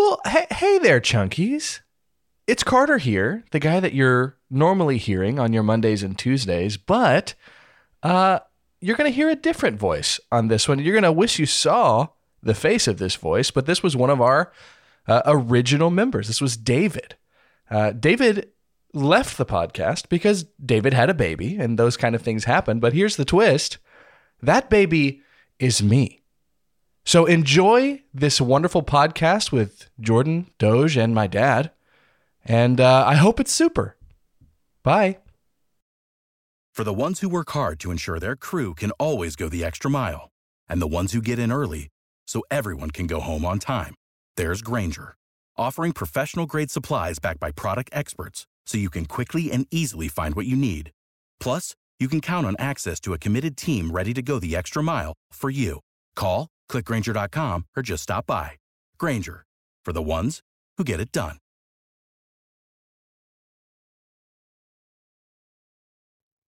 Well, hey, hey there, Chunkies. It's Carter here, the guy that you're normally hearing on your Mondays and Tuesdays, but uh, you're going to hear a different voice on this one. You're going to wish you saw the face of this voice, but this was one of our uh, original members. This was David. Uh, David left the podcast because David had a baby and those kind of things happen. But here's the twist that baby is me. So enjoy this wonderful podcast with Jordan, Doge, and my dad. And uh, I hope it's super. Bye. For the ones who work hard to ensure their crew can always go the extra mile, and the ones who get in early so everyone can go home on time, there's Grainger, offering professional grade supplies backed by product experts so you can quickly and easily find what you need. Plus, you can count on access to a committed team ready to go the extra mile for you. Call, clickgrainger.com, or just stop by. Grainger, for the ones who get it done.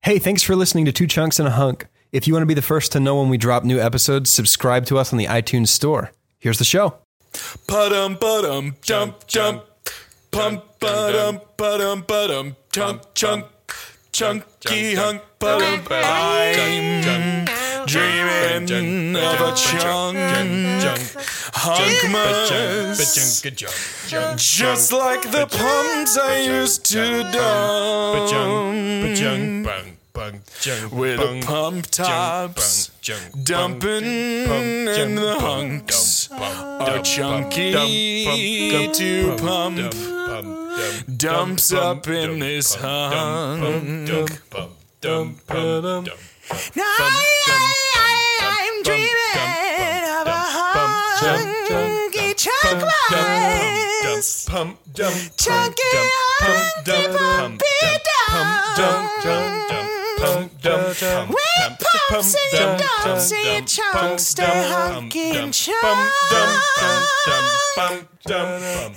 Hey, thanks for listening to Two Chunks and a Hunk. If you want to be the first to know when we drop new episodes, subscribe to us on the iTunes Store. Here's the show. Padum padum jump jump pump padum padum padum chunk chunk chunky hunk padum I'm dreaming of a chunk hunkmas just like the pumps I used to dump with the pump tops dumping in the hunks are chunky to pump dumps up in this hunk. Now I, I'm dreaming of a hunky chunk. Chunky with pumps and dumps and chunks stay hunky and chunk.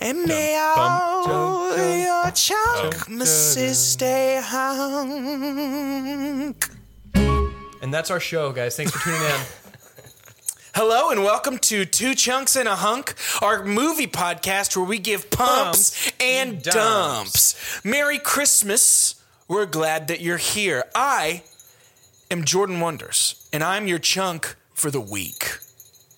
And may all your chunk misses stay hunk. And that's our show, guys. Thanks for tuning in. Hello and welcome to Two Chunks and a Hunk, our movie podcast where we give pumps, and dumps. Merry Christmas. We're glad that you're here. I am Jordan Wonders, and I'm your chunk for the week.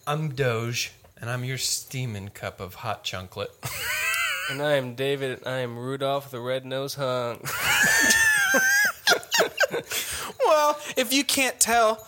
I'm Doge, and I'm your steaming cup of hot chunklet. And I am David. and I am Rudolph the Red-Nosed Hunk. Well, if you can't tell,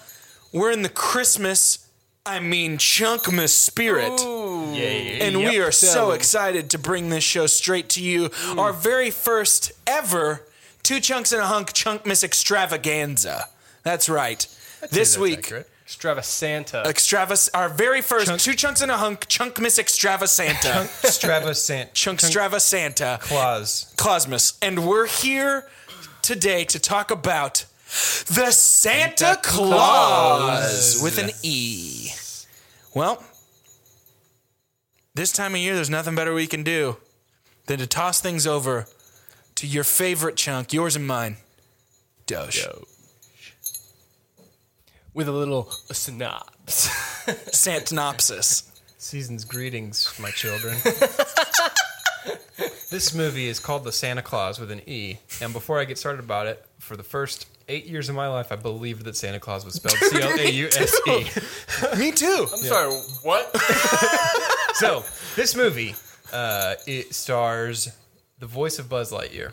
we're in the Christmas, I mean Chunkmas spirit. And we are so excited to bring this show straight to you. Mm. Our very first ever Two Chunks and a Hunk Chunkmas extravaganza. That's right. this week, Extravasanta. extravas our very first Two Chunks and a Hunk chunk Chunkmas extravasanta. Stravasant. Chunk Stravasanta. Claus. Cosmos. And we're here today to talk about the Santa, Claus with an E. Well, this time of year, there's nothing better we can do than to toss things over to your favorite chunk, yours and mine, Doge. with a little synopsis. Santanopsis. Season's greetings, my children. this movie is called The Santa Claus with an E. And before I get started about it, for the first eight years of my life, I believed that Santa Claus was spelled C L A U S E. Me too. I'm sorry, what? So, this movie, uh, it stars the voice of Buzz Lightyear,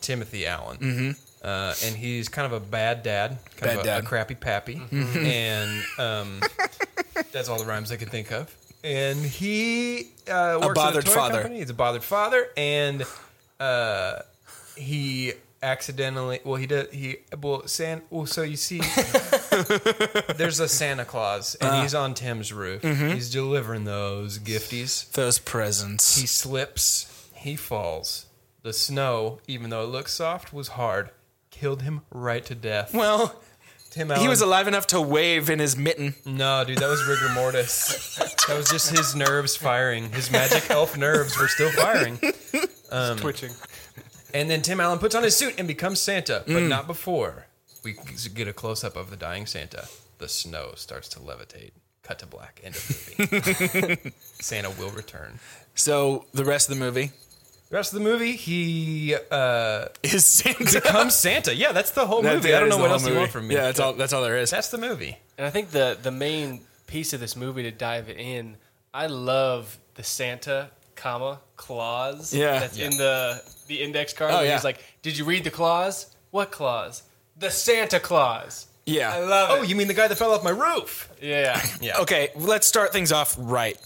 Timothy Allen. Mm-hmm. Uh, and he's kind of a bad dad, kind Bad of a, dad. a crappy pappy, and um, that's all the rhymes I can think of. And he uh, works bothered at a toy father. company. He's a bothered father, and uh, he accidentally. Well, he did. He well, San. Well, so you see, there's a Santa Claus, and Uh-huh. he's on Tim's roof. Mm-hmm. He's delivering those gifties. Those presents. He slips. He falls. The snow, even though it looks soft, was hard. Killed him right to death. well, Tim Allen. he was alive enough to wave in his mitten. No, dude, that was rigor mortis. that was just his nerves firing. His magic elf nerves were still firing. Twitching. And then Tim Allen puts on his suit and becomes Santa, Mm. but not before we get a close up of the dying Santa. The snow starts to levitate, Cut to black. End of movie. Santa will return. So the rest of the movie The rest of the movie, he uh, is Santa. becomes Santa. Yeah, that's the whole movie. That I don't is know the what whole else you movie. want from me. Yeah, that's all. That's all there is. That's the movie. And I think the the main piece of this movie to dive in, I love the Santa, comma clause. Yeah. that's Yeah. in the the index card. Oh, where yeah. He's like, "Did you read the clause? What clause? The Santa Claus." Yeah. I love it. Oh, it. you mean the guy that fell off my roof? yeah. Yeah. Okay, let's start things off right.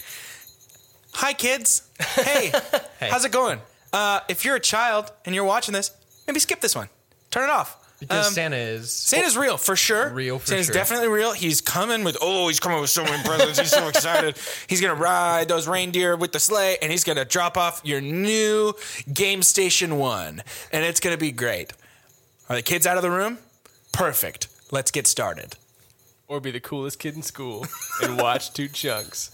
Hi, kids. Hey, how's it going? Uh, if you're a child and you're watching this, maybe skip this one. Turn it off. Because Um, Santa is Santa's real for sure. Real for Santa's sure. definitely real. He's coming with oh, he's coming with so many presents. He's so excited. He's gonna ride those reindeer with the sleigh, and he's gonna drop off your new Game Station One, and it's gonna be great. Are the kids out of the room? Perfect. Let's get started. Or be the coolest kid in school and watch two chunks.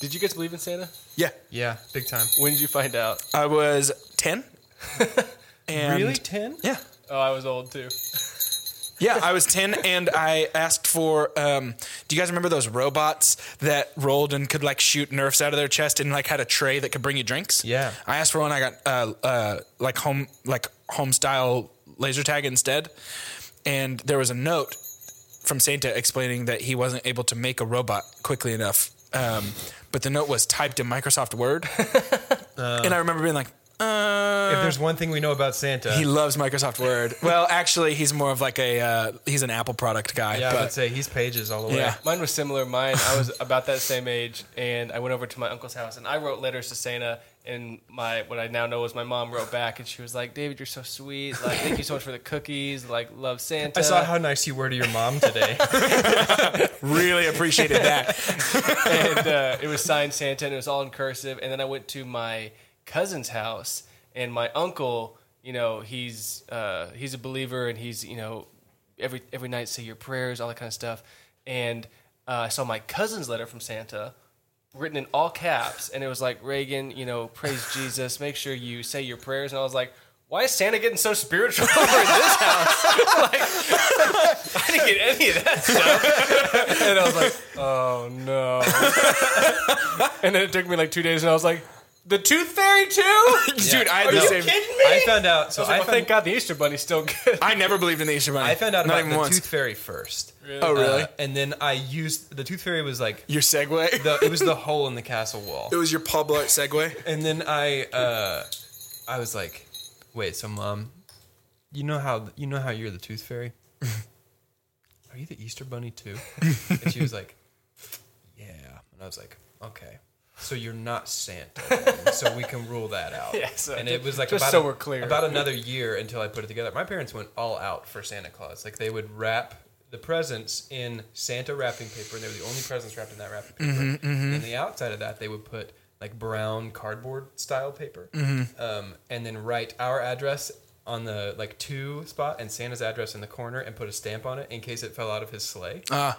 Did you guys believe in Santa? Yeah, yeah, big time. When did you find out? I was ten. and really, ten? Yeah. Oh, I was old too. Yeah, I was 10 and I asked for um, do you guys remember those robots that rolled and could like shoot nerfs out of their chest and like had a tray that could bring you drinks? Yeah. I asked for one I got uh, uh, like home like home style laser tag instead. And there was a note from Santa explaining that he wasn't able to make a robot quickly enough. Um, but the note was typed in Microsoft Word. and I remember being like, uh, If there's one thing we know about Santa, he loves Microsoft Word. Well, actually, he's more of like a uh, he's an Apple product guy. yeah, I would say he's pages all the way. Yeah. Mine was similar. Mine, I was about that same age, and I went over to my uncle's house, and I wrote letters to Santa. And my what I now know is my mom wrote back, and she was like, "David, you're so sweet. Like, thank you so much for the cookies. Like, love Santa." I saw how nice you were to your mom today. really appreciated that. and uh, it was signed Santa, and it was all in cursive. And then I went to my cousin's house, and my uncle, you know, he's uh, he's a believer, and he's you know, every every night say your prayers, all that kind of stuff. And uh, I saw my cousin's letter from Santa. Written in all caps, and it was like Reagan, you know, praise Jesus. Make sure you say your prayers. And I was like, why is Santa getting so spiritual over in this house? like, I didn't get any of that stuff. and I was like, oh no. and then it took me like two days, and I was like, the Tooth Fairy too? Dude, I had Are the you same. kidding me? I found out. So I was I, well, found, thank God the Easter Bunny's still good. I never believed in the Easter Bunny. I found out Not about even the once. Tooth Fairy first. oh, really? Uh, and then I used the Tooth Fairy was like your segue? the it was the hole in the castle wall. it was your Pablo segue? And then I uh I was like, wait, so mom, you know how you know how you're the Tooth Fairy? Are you the Easter Bunny too? and she was like, yeah. And I was like, okay. So you're not Santa, so we can rule that out. Yeah, so and it was like just about so a- we're clear. about another year until I put it together. My parents went all out for Santa Claus. Like they would wrap the presents in Santa wrapping paper, and they were the only presents wrapped in that wrapping paper. Mm-hmm, And the outside of that, they would put like brown cardboard style paper, Mm-hmm. um, and then write our address on the like two spot and Santa's address in the corner, and put a stamp on it in case it fell out of his sleigh. Ah.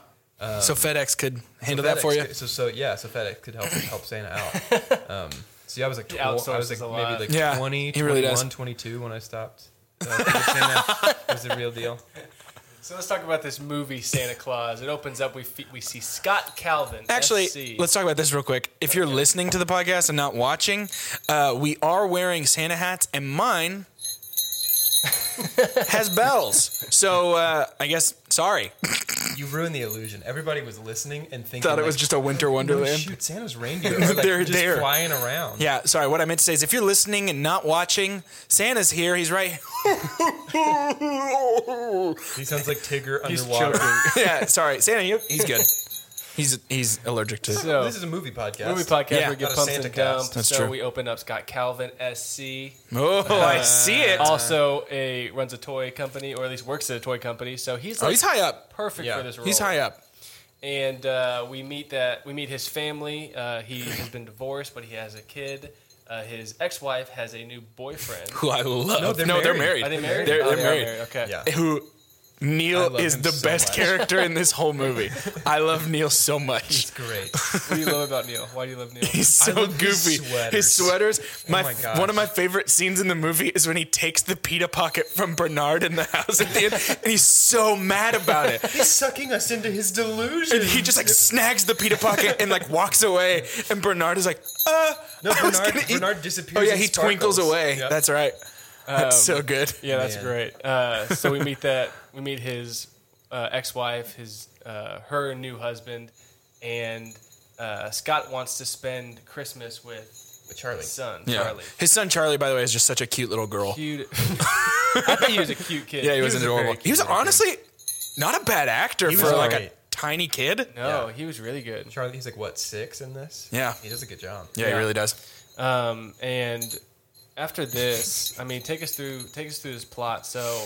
So FedEx could handle that FedEx for you? could- So, so yeah, so FedEx could help help Santa out. Um, so I was like, tw- I was like maybe like Yeah, 20, he really 22 when I stopped. Uh, Santa was the real deal. So let's talk about this movie, Santa Claus. It opens up. We fe- we see Scott Calvin. Actually, SC. let's talk about this real quick. If you're listening to the podcast and not watching, uh, we are wearing Santa hats, and mine has bells. So uh, I guess sorry. You ruined the illusion. Everybody was listening and thinking Thought it like, was just a winter "Oh, wonderland. shoot, Santa's reindeer are like They're just there. flying around. Yeah, sorry. What I meant to say is, if you're listening and not watching, Santa's here. He's right. He sounds like Tigger underwater. choking. yeah, sorry, Santa. You, he's good. He's he's allergic to. So- this is a movie podcast. Movie podcast Yeah. we get Not a pumped Santa and cast. dumped. That's so true. we open up Scott Calvin, SC. Oh, I see it. Also, a runs a toy company, or at least works at a toy company. So he's Oh, he's high up. perfect Yeah. for this role. He's high up. and uh, we meet that we meet his family. Uh, he has been divorced, but he has a kid. Uh, his ex-wife has a new boyfriend. Who I love. No, they're they're, married. married. Are they married? They're, Oh, they're they are married. Okay. Yeah. Who Neil is the so best much. character in this whole movie. I love Neil so much. It's great. What do you love about Neil? Why do you love Neil? He's I so love his goofy. sweaters. sweaters. My, my one of my favorite scenes in the movie is when he takes the pita pocket from Bernard in the house at the end, and he's so mad about it. He's sucking us into his delusion. And he just like snags the pita pocket and like walks away, and Bernard is like, "Uh, No, Bernard- eat-" Bernard disappears Oh yeah, he twinkles away. Yep. That's right. That's so good. Yeah, that's Man. great. Uh, so we meet that we meet his uh, ex-wife, his uh, her new husband, and uh, Scott wants to spend Christmas with Charlie. his son Yeah. Charlie. His son Charlie, by the way, is just such a cute little girl. Cute. I think he was a cute kid. Yeah, he was, a adorable. very He was little kid. honestly not a bad actor He for was like a great. tiny kid. no, Yeah. he was really good. Charlie, he's like what six in this? Yeah. he does a good job. Yeah, he Yeah. really does. Um, and after this, I mean, take us through take us through this plot. So,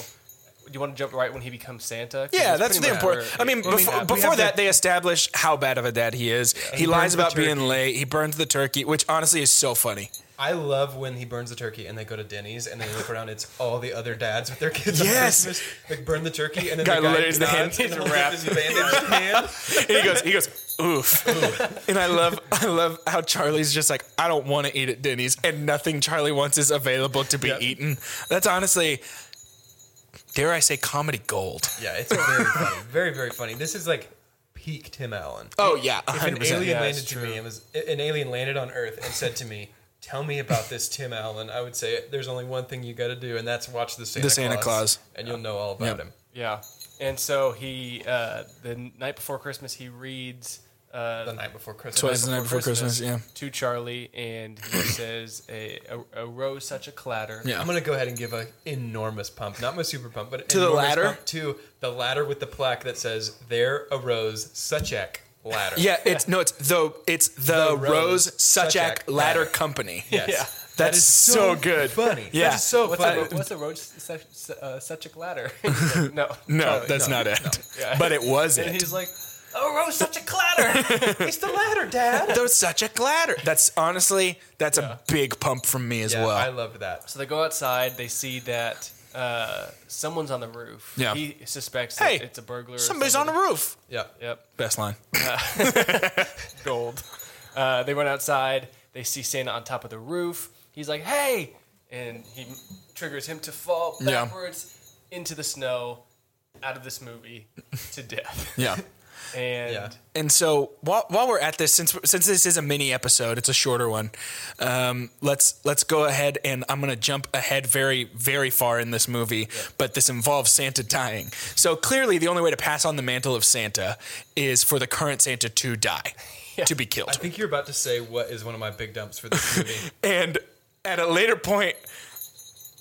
do you want to jump right when he becomes Santa? Yeah, that's that's the important. where I mean, it- before, have- we before that, the- they establish how bad of a dad he is. he, he lies about being late. He burns the turkey, which honestly is so funny. I love when he burns the turkey and they go to Denny's and they look around. It's all the other dads with their kids. Yes. on Christmas. Like burn the turkey and then Guy the guy lays the hand- nods and he's holds wrapped. his bandaged hand. And he goes, he goes, oof. and I love, I love how Charlie's just like, I don't want to eat at Denny's, and nothing Charlie wants is available to be Yeah. eaten. That's honestly, dare I say, comedy gold. Yeah, it's very funny. Very very funny. This is like peak Tim Allen. Oh yeah, if an alien Yeah, landed to me and was an alien landed on Earth and said to me, "Tell me about this Tim Allen," I would say, "There's only one thing you got to do, and that's watch the Santa, The Santa Claus. and you'll know all about Yep. him." Yeah, and so he uh, the night before Christmas he reads uh, The night before Christmas. Twice the night before Christmas, yeah. to Charlie, and he says a, a, a rose such a clatter. Yeah. I'm gonna go ahead and give an enormous pump, not my super pump, but To the ladder? pump to the ladder with the plaque that says "There arose Suchak ladder." Yeah, it's no, it's the it's the, The Rose Rose Suchak Suchak Ladder Ladder. Company. Yes. Yeah. That That's is so good. Funny. Yeah. That is so What's funny. a, what's a rose such, uh, such a ladder? Like, no, No, Charlie, that's no. not it. Yeah. But it was And it. he's like, a rose such a clatter. it's the ladder, Dad. There's such a ladder. That's honestly, that's a big pump from me as Yeah, well. I loved that. so they go outside. They see that uh, someone's on the roof. Yeah. He suspects Hey, that it's a burglar. or Somebody's on the somebody. roof. Yeah. Yep. Best line. gold. Uh, they run outside. They see Santa on top of the roof. He's like, "Hey!" and he triggers him to fall Yeah. backwards into the snow, out of this movie to death. Yeah. And Yeah. And so while, while we're at this, since since this is a mini episode, it's a shorter one. Um, let's let's go ahead and I'm gonna jump ahead very very far in this movie, but this involves Santa dying. So clearly, the only way to pass on the mantle of Santa is for the current Santa to die, to be killed. I think you're about to say what is one of my big dumps for this movie. And at a later point,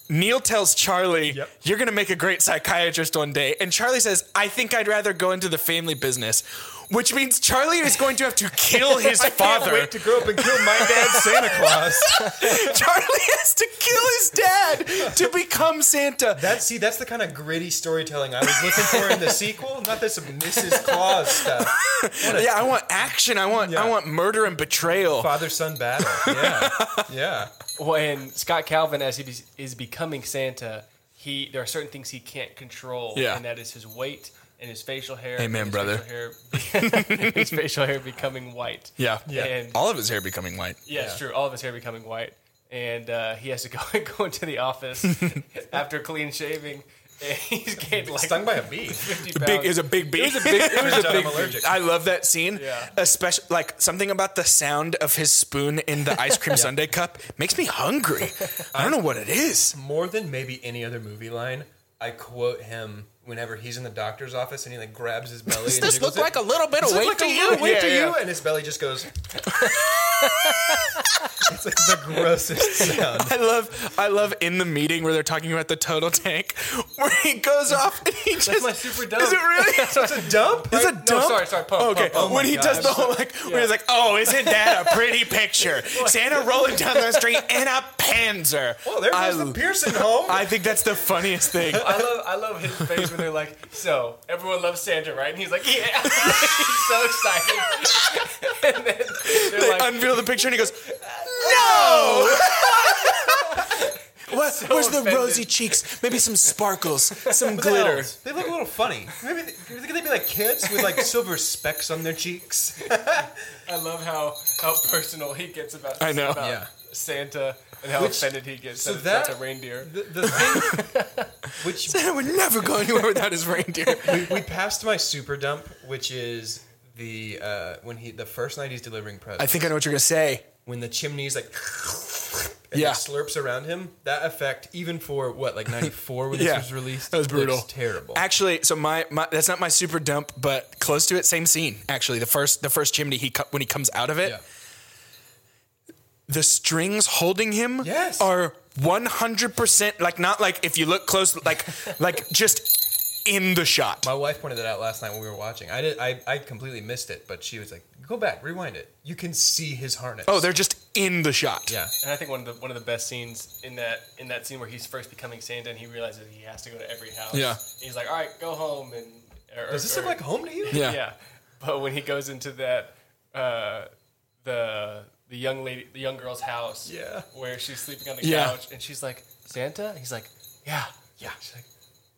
Neil tells Charlie, Yep. You're going to make a great psychiatrist one day. And Charlie says, I think I'd rather go into the family business, which means Charlie is going to have to kill his I can't wait to grow up and kill my dad, Santa Claus. Charlie has to kill his dad to become Santa. That see, that's the kind of gritty storytelling I was looking for in the sequel. Not this Mrs. Claus stuff. A yeah, I want action. I want I want murder and betrayal. father son battle. Yeah, yeah. when Scott Calvin, as he is becoming Santa, he there are certain things he can't control, Yeah. and that is his weight and his facial hair. Amen, his brother. Facial hair, his facial hair becoming white. Yeah. Yeah. And All of his hair becoming white. Yeah, it's true. All of his hair becoming white, and uh, he has to go go into the office after clean shaving. And he's gained like Stung by a bee. 50 Big is a big bee. It was a big. It was a big. I'm allergic. I love that scene. Yeah. Especially like something about the sound of his spoon in the ice cream sundae cup makes me hungry. I don't know what it is. More than maybe any other movie line, I quote him whenever he's in the doctor's office and he like grabs his belly. Does and this jiggles look like a little bit of weight look to you? weight Yeah, to yeah. you? And his belly just goes. it's like the grossest sound. I love I love in the meeting where they're talking about the total tank where he goes off and he just my super dump. Is it really? It's a dump. Is it No, dump? sorry, sorry, pump, okay, pump, pump. when Oh he does the whole like, when he's like, "Oh, isn't that a pretty picture? Santa rolling down the street in a Panzer." Well, there I, goes the Pearson home. I think that's the funniest thing. I love I love his face when they're like, so everyone loves Santa, right? And he's like, yeah. he's so excited. and then they're They like, unveil the picture and he goes, "No." What, where's the offended. rosy cheeks? Maybe some sparkles, some glitter. They look a little funny. Maybe they, could they be like kids with like silver specks on their cheeks? I love how how personal he gets about. I know. about Yeah. Santa and how Which- offended he gets. so that, that- Santa reindeer. The, the thing, which Santa would never go anywhere without his reindeer. we, we passed my super dump, which is the uh, when he the first night he's delivering presents. I think I know what you're gonna say. When the chimney's like and Yeah. it slurps around him. That effect, even for what like '94 when this was released, That was brutal. terrible. Actually, so my, my that's not my super dump, but close to it. Same scene. Actually, the first the first chimney he when he comes out of it, yeah. the strings holding him Yes. are 100% like not like if you look close like like just in the shot. My wife pointed that out last night when we were watching. I did. I, I completely missed it, but she was like, "Go back, rewind it. You can see his harness." Oh, they're just in the shot. yeah. And I think one of the one of the best scenes in that in that scene where he's first becoming Santa and he realizes he has to go to every house. Yeah. He's like, all right, go home and. Or, Does this or- look like home to you? Yeah. Yeah. But when he goes into that, uh, the the young lady, the young girl's house, Yeah. where she's sleeping on the Yeah. couch, and she's like, Santa. He's like, Yeah, yeah. She's like,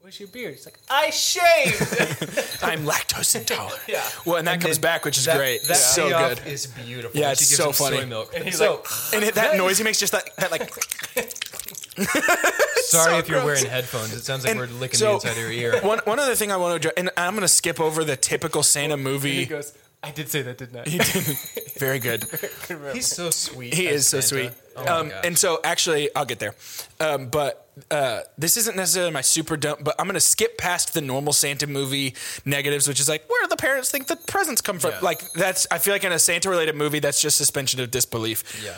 Where's your beard? He's like, I shaved. I'm lactose intolerant. Yeah. Well, and that And comes back, which is that- great. That so payoff good. is beautiful. Yeah, it's she gives so him funny. Soy milk. And he's so, like, And it, that noise he makes just like that like sorry so if you're gross. wearing headphones. It sounds like And we're licking so- the inside of your ear. one one other thing I want to address, and I'm going to skip over the typical Santa movie. he goes, I did say that, didn't I? He did very good. He's so sweet. He as is so sweet. Oh um, and so actually, I'll get there. Um, but uh, this isn't necessarily my super dump, but I'm going to skip past the normal Santa movie negatives, which is like where do the parents think the presents come from. Yeah. Like that's I feel like in a Santa related movie, that's just suspension of disbelief. yeah.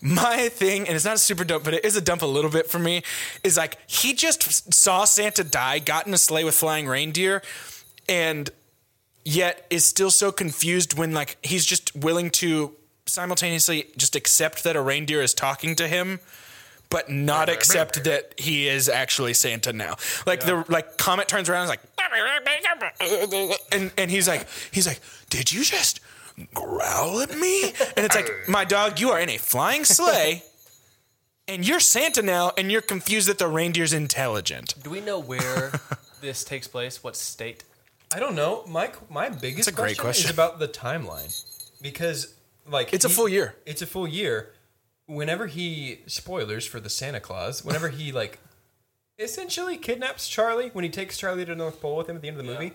My thing, and it's not a super dump, but it is a dump a little bit for me, is like he just saw Santa die, got in a sleigh with flying reindeer, and yet is still so confused when like he's just willing to simultaneously just accept that a reindeer is talking to him but not accept that he is actually Santa now. Like the like Comet turns around and is like and and he's like he's like, "Did you just growl at me?" And it's like, "My dog, you are in a flying sleigh." And you're Santa now, and you're confused that the reindeer's intelligent. Do we know where this takes place? What state? I don't know. My my biggest a great question. is about the timeline because like It's a full year. It's a full year. Whenever he spoilers for the Santa Claus, whenever he like essentially kidnaps Charlie when he takes Charlie to the North Pole with him at the end of the movie,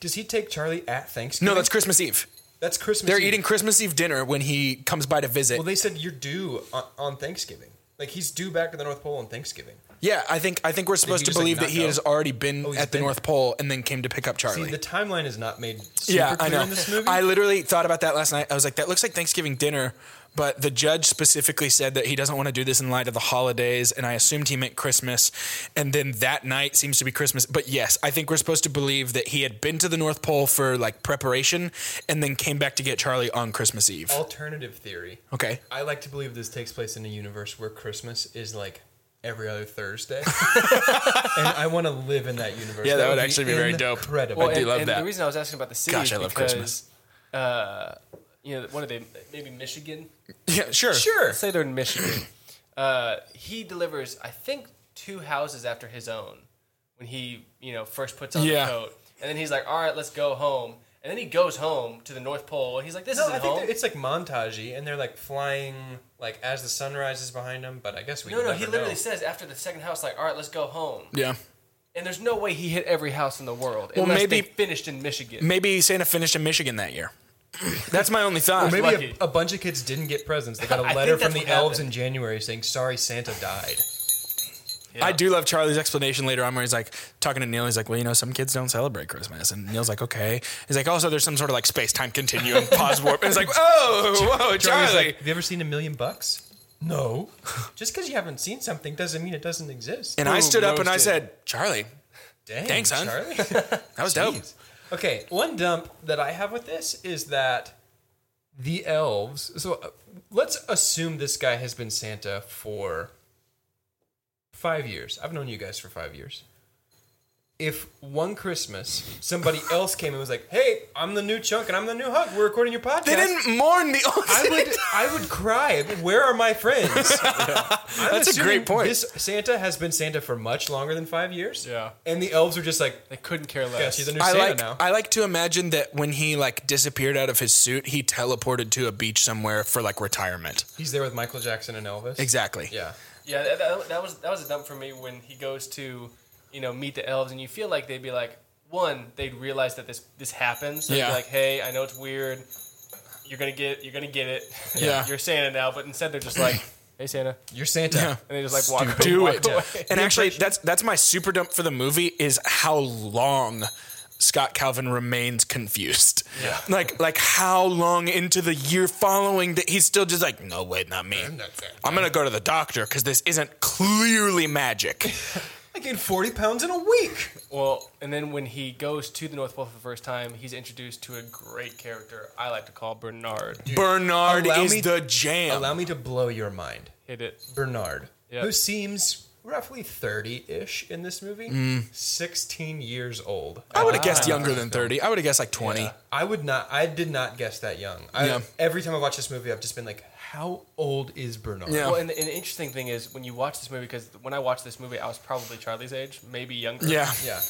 does he take Charlie at Thanksgiving? No, that's Christmas Eve. that's Christmas. They're Eve. eating Christmas Eve dinner when he comes by to visit. Well, they said you're due on, on Thanksgiving. Like he's due back to the North Pole on Thanksgiving. yeah, I think I think we're supposed to just, like, believe that not he go? has already been Oh, he's at the been North Pole and then came to pick up Charlie. See, the timeline is not made super yeah, clear I know. in this movie. I literally thought about that last night. I was like, that looks like Thanksgiving dinner, but the judge specifically said that he doesn't want to do this in light of the holidays, and I assumed he meant Christmas. And then that night seems to be Christmas. But yes, I think we're supposed to believe that he had been to the North Pole for like preparation and then came back to get Charlie on Christmas Eve. Alternative theory. Okay. I like to believe this takes place in a universe where Christmas is like every other Thursday, and I want to live in that universe. Yeah, that would actually be very dope. Incredible. I do and, love and that. The reason I was asking about the city Gosh, is I love because, Christmas. Uh, you know, what are they? Maybe Michigan. Yeah, sure. Sure. Let's say they're in Michigan. uh, he delivers, I think, two houses after his own when he, you know, first puts on Yeah. the coat, and then he's like, "All right, let's go home." And then he goes home to the North Pole, and he's like, "This No, isn't I think home." it's like montagey, and they're like flying like as the sun rises behind them. But I guess we No, no, he literally know. says after the second house, like, "All right, let's go home." Yeah. And there's no way he hit every house in the world Well, unless maybe- they finished in Michigan. Maybe Santa finished in Michigan that year. That's my only thought. Or maybe a, a bunch of kids didn't get presents. They got I a letter from that's the what elves happened. in January saying, "Sorry, Santa died." I do love Charlie's explanation later on where he's like talking to Neil. He's like, well, you know, some kids don't celebrate Christmas. And Neil's like, okay. He's like, also, there's some sort of like space time continuum, pause warp. And it's like, oh, whoa, Charlie's Charlie. like, "Have you ever seen a million bucks?" No. Just because you haven't seen something doesn't mean it doesn't exist. and I stood up and I roasted. said, Charlie, Dang, Thanks, son. Charlie. that was dope. Jeez. Okay, one dump that I have with this is that the elves. So uh, let's assume this guy has been Santa for five years. I've known you guys for five years. If one Christmas somebody else came and was like, "Hey, I'm the new Chunk and I'm the new Hug. We're recording your podcast." They didn't mourn the old. I would I would cry. Where are my friends? I'm That's a great point. This Santa has been Santa for much longer than five years. Yeah. and the elves are just like, They couldn't care less. "Yeah, less. she's a new I Santa like now." I like to imagine that when he like disappeared out of his suit, he teleported to a beach somewhere for like retirement. He's there with Michael Jackson and Elvis. Exactly. Yeah. Yeah, that, that, that was that was a dump for me when he goes to, you know, meet the elves, and you feel like they'd be like, one, they'd realize that this this happens. They'd Yeah. be like, hey, I know it's weird. You're gonna get you're gonna get it. Yeah. you're Santa now. But instead, they're just like, hey, Santa, You're Santa. Yeah. and they just like walk, Do walk it. away. And actually, that's that's my super dump for the movie is how long Scott Calvin remains confused. Yeah. Like like how long into the year following that he's still just like, no, wait, not me. I'm, not I'm gonna go to the doctor because this isn't clearly magic. I gained 40 pounds in a week. Well, and then when he goes to the North Pole for the first time, he's introduced to a great character I like to call Bernard. Bernard allow is me- the jam. Allow me to blow your mind. Hit it. Bernard, Yeah. who seems roughly 30-ish in this movie, Mm. 16 years old. I would have guessed younger than 30. I would have guessed like 20. I would not. I did not guess that young. I, Yeah. Every time I watch this movie, I've just been like, "How old is Bernard?" Yeah. Well, and, the- and the interesting thing is when you watch this movie, because when I watched this movie, I was probably Charlie's age, maybe younger. Yeah. Yeah.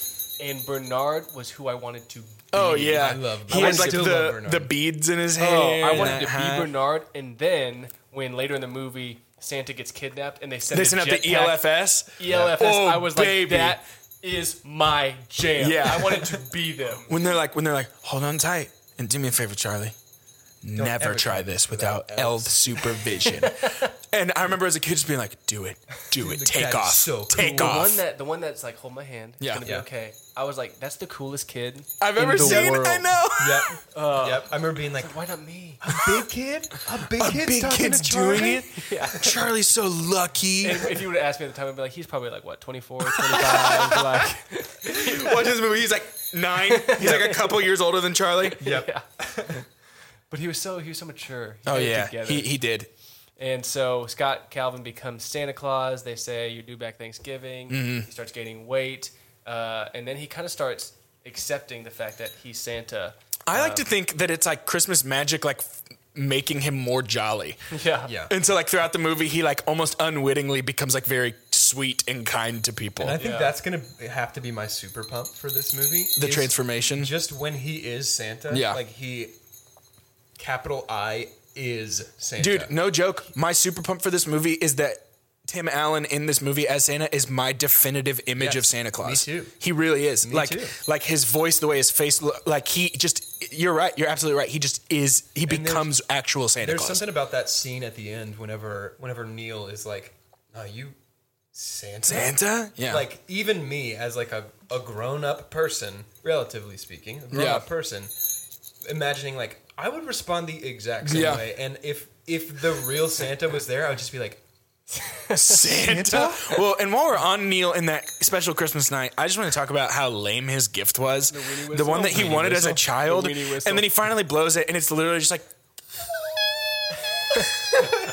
And Bernard was who I wanted to be. Oh yeah, I love- he I has like still love the Bernard. the beads in his hair. Oh, I wanted that to be. Bernard, and then when later in the movie Santa gets kidnapped and they send They a sent out the jetpack- ELFS. ELFS, Oh, I was baby. like, that is my jam. Yeah. I wanted to be them. When they're like, when they're like, hold on tight and do me a favor, Charlie. Never try try this this without, without elf supervision. and I remember as a kid just being like, do it, do it, take cat off, so take The off. one that the one that's like, hold my hand. It's Yeah. gonna be okay. I was like, that's the coolest kid I've in ever the seen. world. I know. Yep. yep. Uh, I remember being like, Why not me? "A big kid, a big A kid's big talking kid's to Charlie?" doing it. Yeah. Charlie's so lucky. And if you would have asked me at the time, I'd be like, he's probably like what, 24, 25, like Watch this movie. He's like nine. He's like a couple years older than Charlie. Yep. Yeah. But he was so he was so mature. He Oh yeah, he he did. and so Scott Calvin becomes Santa Claus. They say you do back Thanksgiving. Mm-hmm. He starts gaining weight, uh, and then he kind of starts accepting the fact that he's Santa. I like to think that it's like Christmas magic, like f- making him more jolly. Yeah, Yeah. And so, like throughout the movie, he like almost unwittingly becomes like very sweet and kind to people. And I think Yeah. that's gonna have to be my super pump for this movie. the transformation. Just when he is Santa, Yeah. like he, capital I is Santa. Dude, no joke. My super pump for this movie is that Tim Allen in this movie as Santa is my definitive image Yes, of Santa Claus. me too. He really is. like too. like his voice, the way his face look, like he just you're right. You're absolutely right. He just is he there's- becomes actual Santa There's Claus. something about that scene at the end whenever whenever Neil is like, "Are you Santa?" Santa? Yeah. Like even me as like a, a grown up person, relatively speaking, a grown up Yeah. person, imagining like I would respond the exact same Yeah. way. And if if the real Santa was there, I would just be like, Santa? well, and while we're on Neil in that special Christmas night, I just want to talk about how lame his gift was. The, weenie whistle? one that he Weenie wanted as a whistle? child. The weenie whistle. And then he finally blows it, and it's literally just like,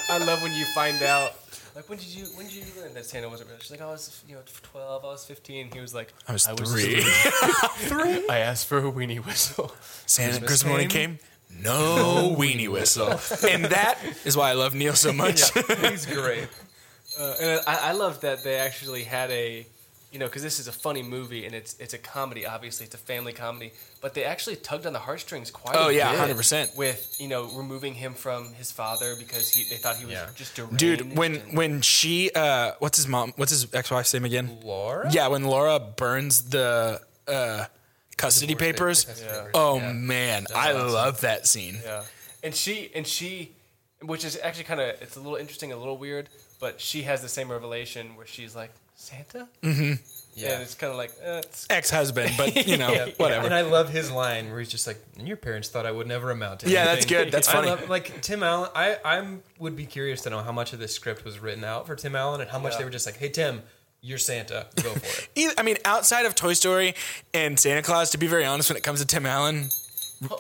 I love when you find out. Like when did you when did you learn that Santa wasn't real? She's like, I was you know twelve, I was fifteen. He was like, I was three. three. I asked for a weenie whistle. Santa Christmas Christmas morning came. Came. No weenie whistle. and that is why I love Neil so much. "He's great." Uh, and I, I love that they actually had a, you know, because this is a funny movie and it's it's a comedy. Obviously, it's a family comedy, but they actually tugged on the heartstrings quite. Oh, a yeah, bit 100%. With you know removing him from his father because he they thought he was Yeah. just deranged. Dude, when and- when she uh what's his mom what's his ex wife's name again? Laura. Yeah, when Laura burns the uh custody papers. Custody papers, Oh yeah. man, I love that scene. Yeah, and she and she, which is actually kind of it's a little interesting, a little weird, but she has the same revelation where she's like Santa, mm-hmm. Yeah. and it's kind of like eh, it's, Ex-husband, but you know, Yeah, whatever. And I love his line where he's just like, "And "Your parents thought I would never amount to." Him. Yeah, that's anything." good. That's I funny. love- like Tim Allen, I I'm would be curious to know how much of this script was written out for Tim Allen and how much Yeah. they were just like, "Hey Tim, you're Santa, go for it." I mean, outside of Toy Story and Santa Claus, to be very honest, when it comes to Tim Allen,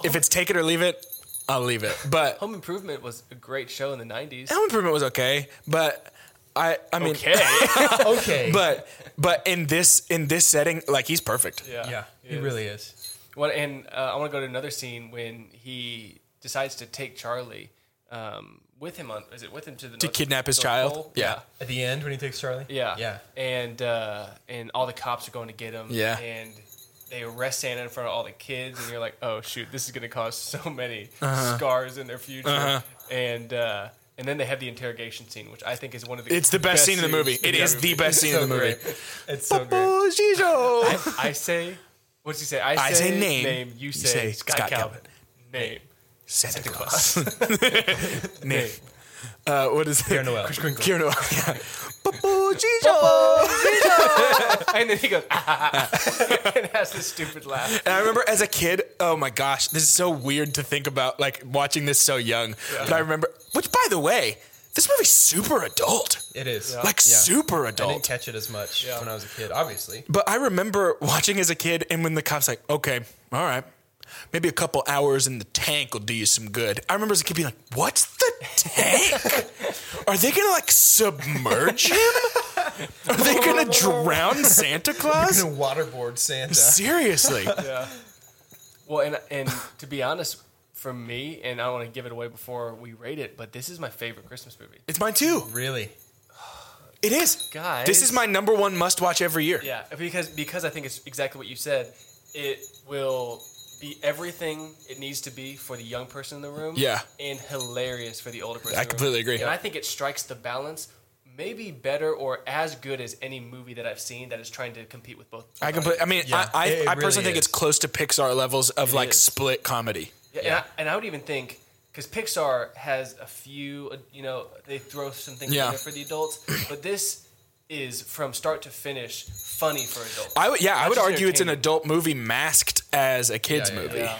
if it's take it or leave it, I'll leave it. But Home Improvement was a great show in the '90s. Home Improvement was okay, but I I mean, Okay. Okay. but but in this in this setting, like he's perfect. yeah. yeah, he is. really is. Well, and uh, I want to go to another scene when he decides to take Charlie um, with him on. Is it with him to the To North- kidnap his North child? Pole? Yeah. At the end when he takes Charlie. Yeah. Yeah. And uh, and all the cops are going to get him. Yeah. And they arrest Santa in front of all the kids, and you're like, oh shoot, this is going to cause so many Uh-huh. scars in their future. And uh, and then they have the interrogation scene, which I think is one of the It's the best, scene in the movie. scenes It in is the best scene in the movie. It's so great. Oh, Gijo. I say, what's he say? I I say, say name. Name. You say, say Scott, Scott Calvin. Calvin. Name. Santa Claus. Name. Uh, what is it? Kira Noel. Kira Noel. Yeah. Papa Gijo. and then he goes, ah, and has this stupid laugh. And I remember as a kid, oh my gosh, this is so weird to think about, like watching this so young. But I remember, which by the way, this movie's super adult. It is. Like Yeah. super adult. I didn't catch it as much when I was a kid, obviously. But I remember watching as a kid, and when the cops like, okay, all right, maybe a couple hours in the tank will do you some good. I remember as a kid being like, what's the tank? Are they gonna like submerge him? Are they gonna drown Santa Claus? waterboard Santa. Seriously? Yeah. Well, and and to be honest, for me, and I don't want to give it away before we rate it, but this is my favorite Christmas movie. It's mine too. Really? It is. Guys. This is my number one must watch every year. Yeah, because because I think it's exactly what you said. It will be everything it needs to be for the young person in the room. Yeah. and hilarious for the older person. I in the room. completely agree. And I think it strikes the balance. Maybe better or as good as any movie that I've seen that is trying to compete with both. I can put. I mean, Yeah, I, I, it- it I personally really think it's close to Pixar levels of like is. split comedy. Yeah, And, I, and I would even think because Pixar has a few, uh, you know, they throw some things Yeah. in there for the adults, but this is from start to finish funny for adults. I would, yeah, I would argue it's an adult movie masked as a kids Yeah, yeah, movie. Yeah,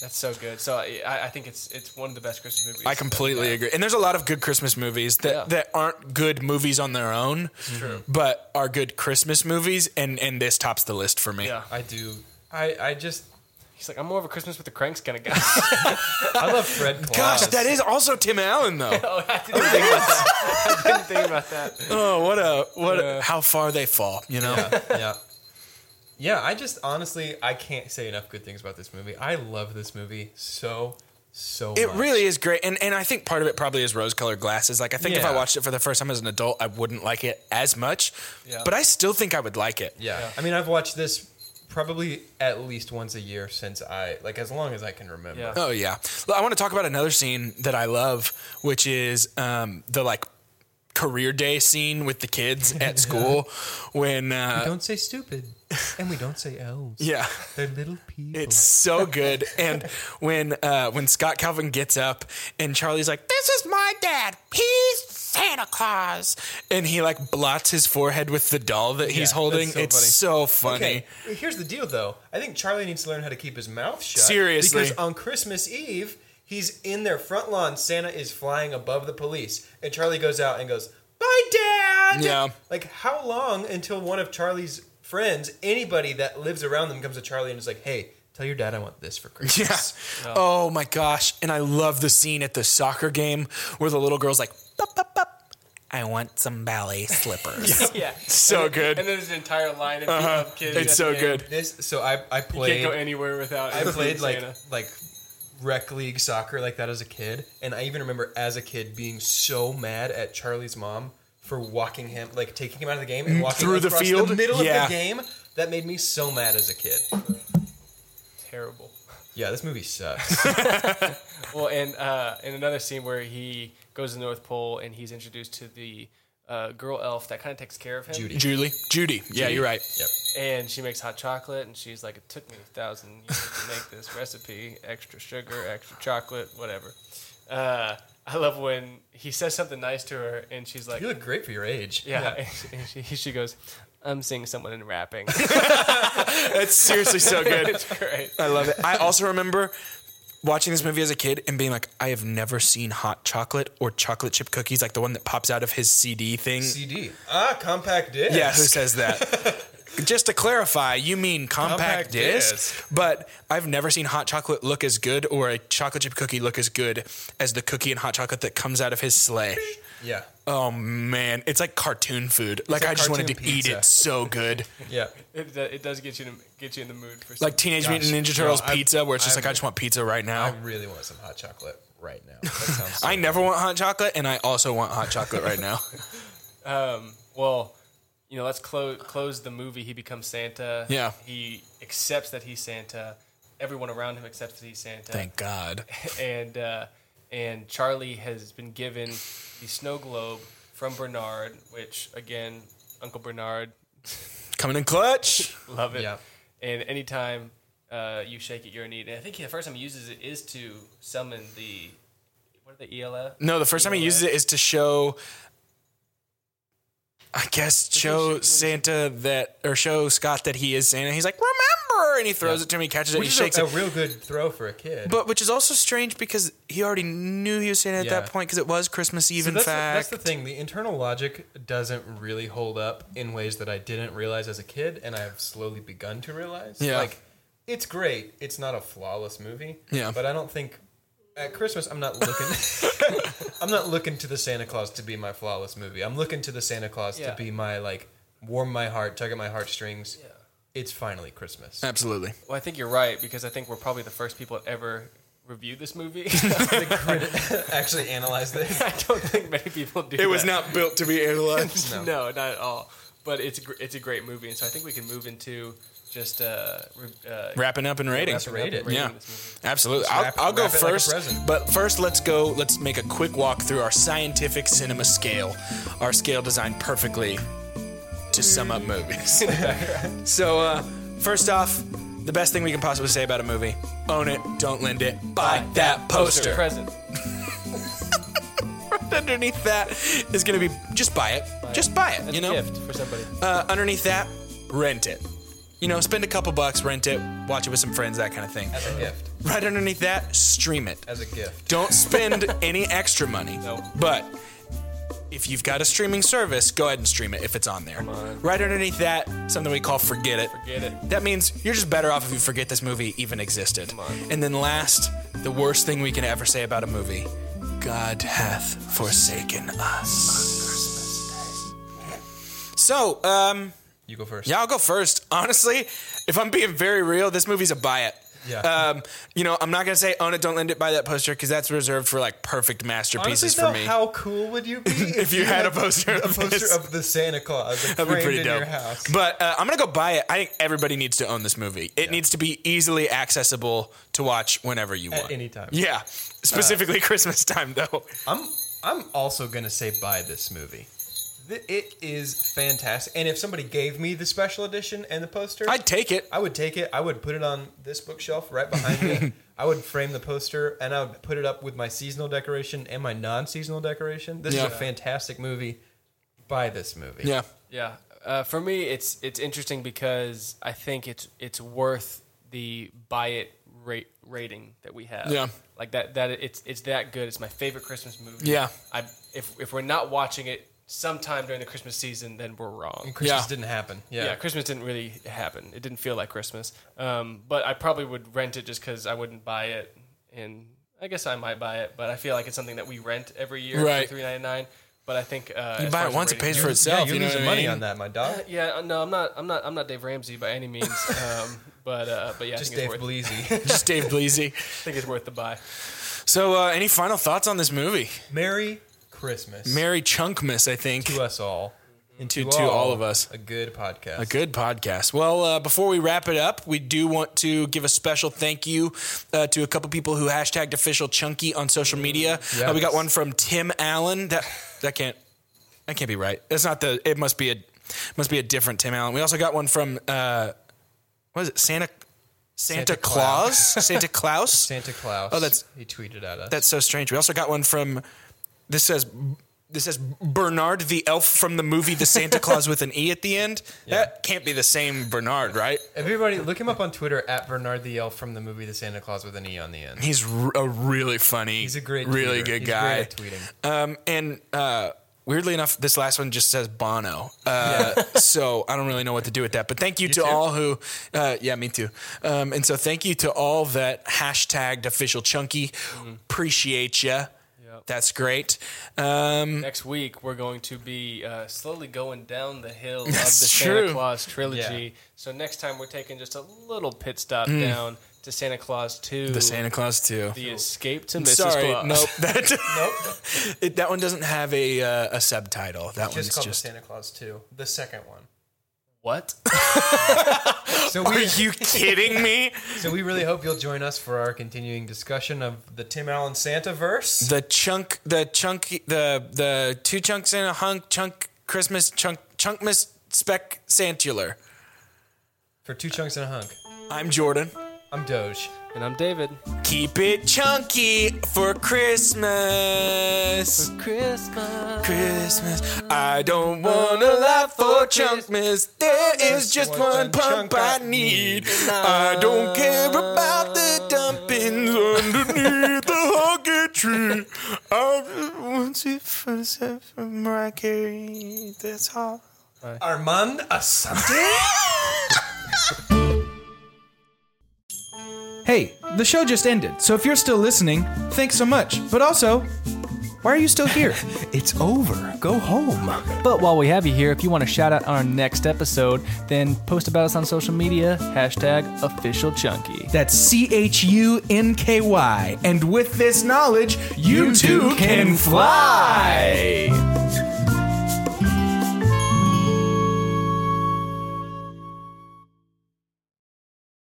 that's so good. So I, I think it's it's one of the best Christmas movies. I completely agree. And there's a lot of good Christmas movies that, Yeah. that aren't good movies on their own, True. but are good Christmas movies, and, and this tops the list for me. Yeah, I do. I, I just he's like I'm more of a Christmas with the Cranks kind of guy. I love Fred Claus. Gosh, that is also Tim Allen though. oh, I didn't think about that. I didn't think about that. oh, what a what a, how far they fall, you know? yeah. Yeah, I just honestly I can't say enough good things about this movie. I love this movie so so It much. really is great, and and I think part of it probably is rose-colored glasses. Like I think if I watched it for the first time as an adult, I wouldn't like it as much, Yeah. but I still think I would like it. Yeah. I mean, I've watched this probably at least once a year since I like as long as I can remember. Yeah. Oh yeah. Well, I want to talk about another scene that I love, which is um, the like career day scene with the kids at school when uh, Don't say stupid, and we don't say elves. yeah. They're little people. It's so good, and when uh, when Scott Calvin gets up and Charlie's like, "This is my dad. He's Santa Claus," and he like blots his forehead with the doll that he's Yeah, holding. that's so it's funny. so funny. Okay, here's the deal though. I think Charlie needs to learn how to keep his mouth shut. Seriously. Because on Christmas Eve, he's in their front lawn. Santa is flying above the police. And Charlie goes out and goes, Bye, Dad! Yeah. Like, how long until one of Charlie's friends, anybody that lives around them, comes to Charlie and is like, Hey, tell your dad I want this for Christmas." Yeah. Oh my gosh. And I love the scene at the soccer game where the little girl's like, "Bup, bup, bup. I want some ballet slippers. Yeah, So And then- good. And then there's an entire line of, of kids. It's so good. This, so I, I You played. can't go anywhere without. I played like Santa. like rec league soccer like that as a kid, and I even remember as a kid being so mad at Charlie's mom for walking him, like taking him out of the game and walking Mm, Through the across field? the middle Yeah. of the game. That made me so mad as a kid. terrible. Yeah, this movie sucks. Well, and uh, in another scene where he goes to the North Pole and he's introduced to the uh, girl elf that kind of takes care of him. Judy. Julie. Judy. Yeah, you're right. yep. And she makes hot chocolate, and she's like, "It took me a thousand years to make this recipe: extra sugar, extra chocolate, whatever." Uh, I love when he says something nice to her, and she's like, You look great for your age. "Yeah," and she, she goes, "I'm seeing someone in rapping." That's seriously so good. it's great. I love it. I also remember watching this movie as a kid and being like, I have never seen hot chocolate or chocolate chip cookies like the one that pops out of his CD thing. CD. Ah, compact disc. Yeah, who says that? Just to clarify, you mean compact, Compact disc, disc. but I've never seen hot chocolate look as good or a chocolate chip cookie look as good as the cookie and hot chocolate that comes out of his sleigh. Yeah. Oh man, it's like cartoon food. Like, like I just wanted to cartoon eat it so good. Yeah. It, it does get you in, get you in the mood for Like something. Teenage Gosh, Mutant Ninja Turtles no, I- pizza, where it's just I- like I just want pizza right now. I really want some hot chocolate right now. That sounds so I never want hot chocolate, and I also want hot chocolate right now. Um, well, you know, let's close close the movie. He becomes Santa. Yeah. He accepts that he's Santa. Everyone around him accepts that he's Santa. Thank God. and uh, and Charlie has been given the snow globe from Bernard, which again, Uncle Bernard, Coming in clutch. love it. Yeah. And anytime uh, you shake it, you're in need. And I think the first time he uses it is to summon the what are the ELF? No, the first time he uses it is to show. I guess show Santa that, or show Scott that he is Santa. He's like, remember, and he throws it to him. He catches it. Which he is shakes a, it. a real good throw for a kid. But which is also strange because he already knew he was Santa at Yeah. that point because it was Christmas Eve. So in that's, the, fact, that's the thing. The internal logic doesn't really hold up in ways that I didn't realize as a kid, and I've slowly begun to realize. Yeah. Like, it's great. It's not a flawless movie. Yeah. But I don't think at Christmas I'm not looking. I'm not looking to the Santa Claus to be my flawless movie. I'm looking to the Santa Claus Yeah. to be my like warm my heart, tug at my heartstrings. Yeah. It's finally Christmas. absolutely. Well, I think you're right because I think we're probably the first people to ever review this movie. Actually, analyze this. I don't think many people do. It was that. not built to be analyzed. no. not at all. But it's a, it's a great movie, and so I think we can move into just uh, uh, Wrapping up and rating. Let's rate it. Yeah. this movie. Absolutely. I'll, wrap- I'll go wrap it like first. but first, let's go. Let's make a quick walk through our scientific cinema scale. Our scale designed perfectly to sum up movies. so, uh, first off, the best thing we can possibly say about a movie own it, don't lend it, buy that poster. present. underneath that is going to be just buy it. just buy it. That's you know? a gift for somebody. Uh, underneath that, rent it. You know, spend a couple bucks, rent it, watch it with some friends, that kind of thing. As a gift. Right underneath that, stream it. As a gift. Don't spend any extra money. No. But if you've got a streaming service, go ahead and stream it if it's on there. on. Right underneath that, something we call forget it. Forget it. That means you're just better off if you forget this movie even existed. And then last, the worst thing we can ever say about a movie God hath forsaken us. So, um, You go first. yeah, I'll go first. Honestly, if I'm being very real, this movie's a buy it. Yeah. Um, you know, I'm not gonna say own it, don't lend it, buy that poster because that's reserved for like perfect masterpieces Honestly, for though, me. how cool would you be if, you had a poster a of poster this? of the Santa Claus like, That'd be pretty in dope. But uh, I'm gonna go buy it. I think everybody needs to own this movie. It needs to be easily accessible to watch whenever you At want. any time. Yeah, specifically Christmas time though. I'm I'm also gonna say buy this movie. Th- It is fantastic, and if somebody gave me the special edition and the poster, I'd take it. I would take it. I would put it on this bookshelf right behind me. I would frame the poster and I would put it up with my seasonal decoration and my non-seasonal decoration. This Yeah. is a fantastic movie. Buy this movie. Yeah, Yeah, uh, for me, it's it's interesting because I think it's it's worth the buy it rate rating that we have. Yeah. like that that it's it's that good. It's my favorite Christmas movie. Yeah. I if if we're not watching it sometime during the Christmas season, then we're wrong. Christmas Yeah. didn't happen. Yeah. Yeah. Christmas didn't really happen. It didn't feel like Christmas. Um, but I probably would rent it just because I wouldn't buy it. And I guess I might buy it, but I feel like it's something that we rent every year Right. for three ninety nine. But I think uh, you as buy it as once, it rating pays goes- for yeah, itself. you're you know losing what I money mean? on that, my dog. Yeah, uh, no, I'm not. I'm not. I'm not Dave Ramsey by any means. Um, but uh, but yeah, Just I Dave think, it's worth, Bleezy. Just Dave Bleasy. I think it's worth the buy. So, uh, any final thoughts on this movie? Merry Christmas Merry Chunkmas, I think. to us all. And To- to all of us. A good podcast. A good podcast. Well, uh, before we wrap it up, we do want to give a special thank you uh, to a couple people who hashtagged official chunky on social media. Uh, we got one from Tim Allen. That that can't that can't be right. That's not the. It must be a must be a different Tim Allen. We also got one from uh, what is it? Santa Santa, Santa Claus. Santa Claus. Santa Claus. Oh, that's- he tweeted at us. That's so strange. We also got one from this says this says Bernard the elf from the movie The Santa Claus with an E at the end. That can't be the same Bernard, right? Everybody, look him up on Twitter at Bernard the Elf from the movie The Santa Claus with an E on the end. He's a really funny. He's a great, really tweeter. good He's guy. Tweeting. Um, and uh, weirdly enough, this last one just says Bono. Uh, so I don't really know what to do with that. But thank you, to too? all who, uh, yeah, me too. Um, and so thank you to all that hashtagged official chunky. Mm-hmm. Appreciate you. That's great. Um, Next week, we're going to be uh, slowly going down the hill of the That's Santa true. Claus trilogy. Yeah. So next time, we're taking just a little pit stop down to Santa Claus 2. Mm. the Santa Claus 2. The Escape to Mrs. Sorry, Claus. nope. That, it, that one doesn't have a uh, a subtitle. That Just one's called just. the Santa Claus 2, the second one. What? So Are you kidding me? so we really hope you'll join us for our continuing discussion of the Tim Allen Santa verse. The chunk, the chunky, the the two chunks in a hunk, chunk Christmas, chunk chunkmas specsantular. For two chunks and a hunk. I'm Jordan. I'm Doge. And I'm David. Keep it chunky for Christmas. Christmas. Christmas. I don't want a lot for Chunkmas. There is just one pump I need. I don't care about the dumpings underneath the huggy tree. I just want it for from Mariah Carey. That's all. Armand Assante? Hey, the show just ended, so if you're still listening, thanks so much. But also, why are you still here? it's over. Go home. But while we have you here, if you want to shout out on our next episode, then post about us on social media, hashtag official chunky. That's C H U N K Y. And with this knowledge, you, too can fly.